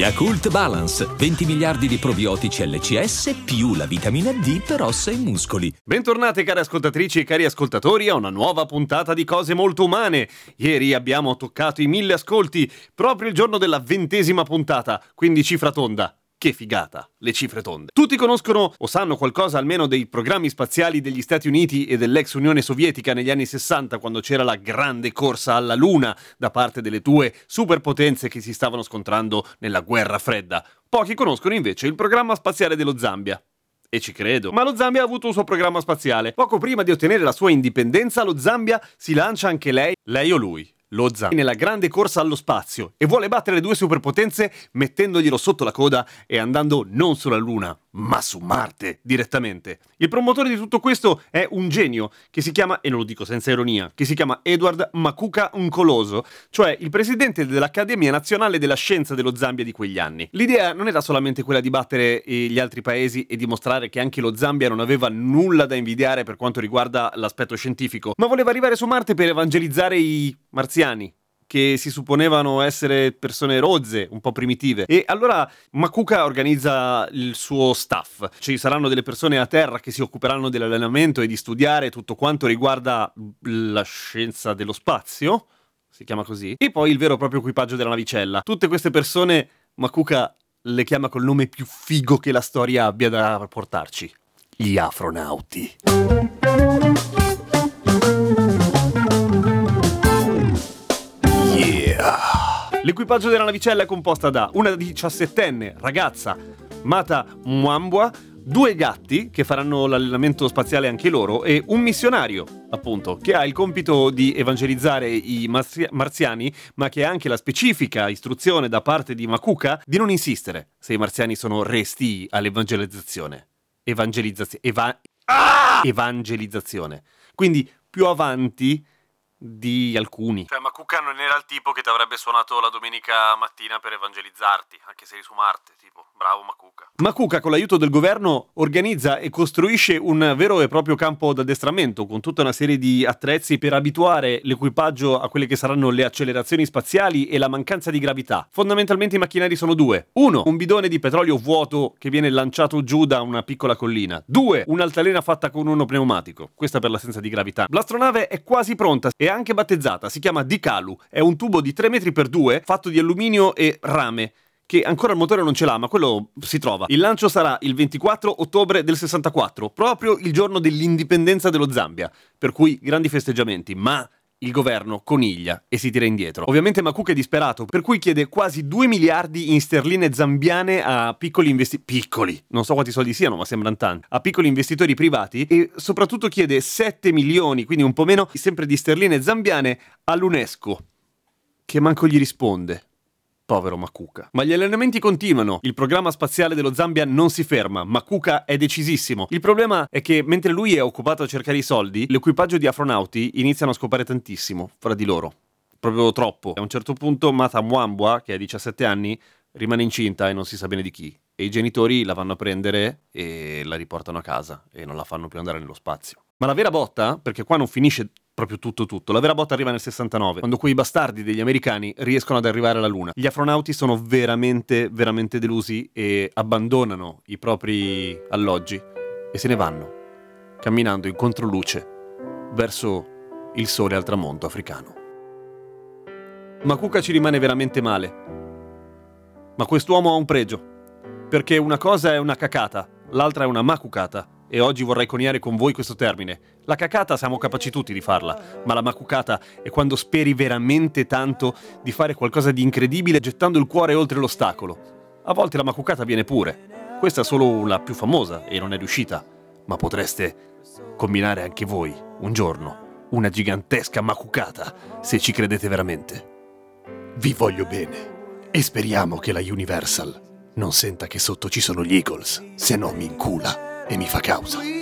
Yakult Balance, 20 miliardi di probiotici LCS più la vitamina D per ossa e muscoli. Bentornate cari ascoltatrici e cari ascoltatori a una nuova puntata di Cose Molto Umane. Ieri abbiamo toccato i mille ascolti, proprio il giorno della ventesima puntata, quindi cifra tonda. Che figata, le cifre tonde. Tutti conoscono o sanno qualcosa almeno dei programmi spaziali degli Stati Uniti e dell'ex Unione Sovietica negli anni 60 quando c'era la grande corsa alla Luna da parte delle due superpotenze che si stavano scontrando nella guerra fredda. Pochi conoscono invece il programma spaziale dello Zambia. E ci credo. Ma lo Zambia ha avuto un suo programma spaziale. Poco prima di ottenere la sua indipendenza, lo Zambia si lancia anche lei, lei o lui, lo Zambia nella grande corsa allo spazio e vuole battere le due superpotenze mettendoglielo sotto la coda e andando non sulla Luna, ma su Marte direttamente. Il promotore di tutto questo è un genio che si chiama, e non lo dico senza ironia, che si chiama Edward Makuka Uncoloso, cioè il presidente dell'Accademia Nazionale della Scienza dello Zambia di quegli anni. L'idea non era solamente quella di battere eh, gli altri paesi e dimostrare che anche lo Zambia non aveva nulla da invidiare per quanto riguarda l'aspetto scientifico, ma voleva arrivare su Marte per evangelizzare i marziani che si supponevano essere persone rozze, un po' primitive. E allora Makuka organizza il suo staff. Ci saranno delle persone a terra che si occuperanno dell'allenamento e di studiare tutto quanto riguarda la scienza dello spazio, si chiama così, e poi il vero e proprio equipaggio della navicella. Tutte queste persone Makuka le chiama col nome più figo che la storia abbia da portarci. Gli afronauti. L'equipaggio della navicella è composta da una diciassettenne ragazza, Mata Mwambwa, due gatti che faranno l'allenamento spaziale anche loro e un missionario, appunto, che ha il compito di evangelizzare i marziani, ma che ha anche la specifica istruzione da parte di Makuka di non insistere se i marziani sono resti all'evangelizzazione. Evangelizzazione. Eva- ah! Evangelizzazione. Quindi più avanti di alcuni. Cioè, ma Cucca non era il tipo che ti avrebbe suonato la domenica mattina per evangelizzarti, anche se eri su Marte, tipo, bravo Macuca. Macuca, con l'aiuto del governo, organizza e costruisce un vero e proprio campo d'addestramento, con tutta una serie di attrezzi per abituare l'equipaggio a quelle che saranno le accelerazioni spaziali e la mancanza di gravità. Fondamentalmente i macchinari sono due. Uno, un bidone di petrolio vuoto che viene lanciato giù da una piccola collina. Due, un'altalena fatta con uno pneumatico. Questa per l'assenza di gravità. L'astronave è quasi pronta e anche battezzata, si chiama Dikalu, è un tubo di 3 metri per 2 fatto di alluminio e rame che ancora il motore non ce l'ha, ma quello si trova. Il lancio sarà il 24 ottobre del 64, proprio il giorno dell'indipendenza dello Zambia, per cui grandi festeggiamenti, ma il governo coniglia e si tira indietro. Ovviamente Makuka è disperato, per cui chiede quasi 2 miliardi in sterline zambiane a piccoli investitori. Piccoli, non so quanti soldi siano, ma sembrano tanti. A piccoli investitori privati e soprattutto chiede 7 milioni, quindi un po' meno, sempre di sterline zambiane all'UNESCO, che manco gli risponde. Povero Makuka. Ma gli allenamenti continuano. Il programma spaziale dello Zambia non si ferma. Makuka è decisissimo. Il problema è che mentre lui è occupato a cercare i soldi, l'equipaggio di astronauti iniziano a scopare tantissimo fra di loro. Proprio troppo. A un certo punto Mata Mwambwa, che ha 17 anni, rimane incinta e non si sa bene di chi. E i genitori la vanno a prendere e la riportano a casa e non la fanno più andare nello spazio. Ma la vera botta, perché qua non finisce proprio tutto tutto. La vera botta arriva nel 69, quando quei bastardi degli americani riescono ad arrivare alla Luna. Gli astronauti sono veramente, veramente delusi e abbandonano i propri alloggi e se ne vanno, camminando in controluce verso il sole al tramonto africano. Ma Kuka ci rimane veramente male. Ma quest'uomo ha un pregio, perché una cosa è una cacata, l'altra è una macucata e oggi vorrei coniare con voi questo termine. La cacata siamo capaci tutti di farla, ma la macucata è quando speri veramente tanto di fare qualcosa di incredibile gettando il cuore oltre l'ostacolo. A volte la macucata viene pure. Questa è solo la più famosa e non è riuscita, ma potreste combinare anche voi un giorno una gigantesca macucata se ci credete veramente. Vi voglio bene e speriamo che la Universal non senta che sotto ci sono gli Eagles, se no mi incula e mi fa causa.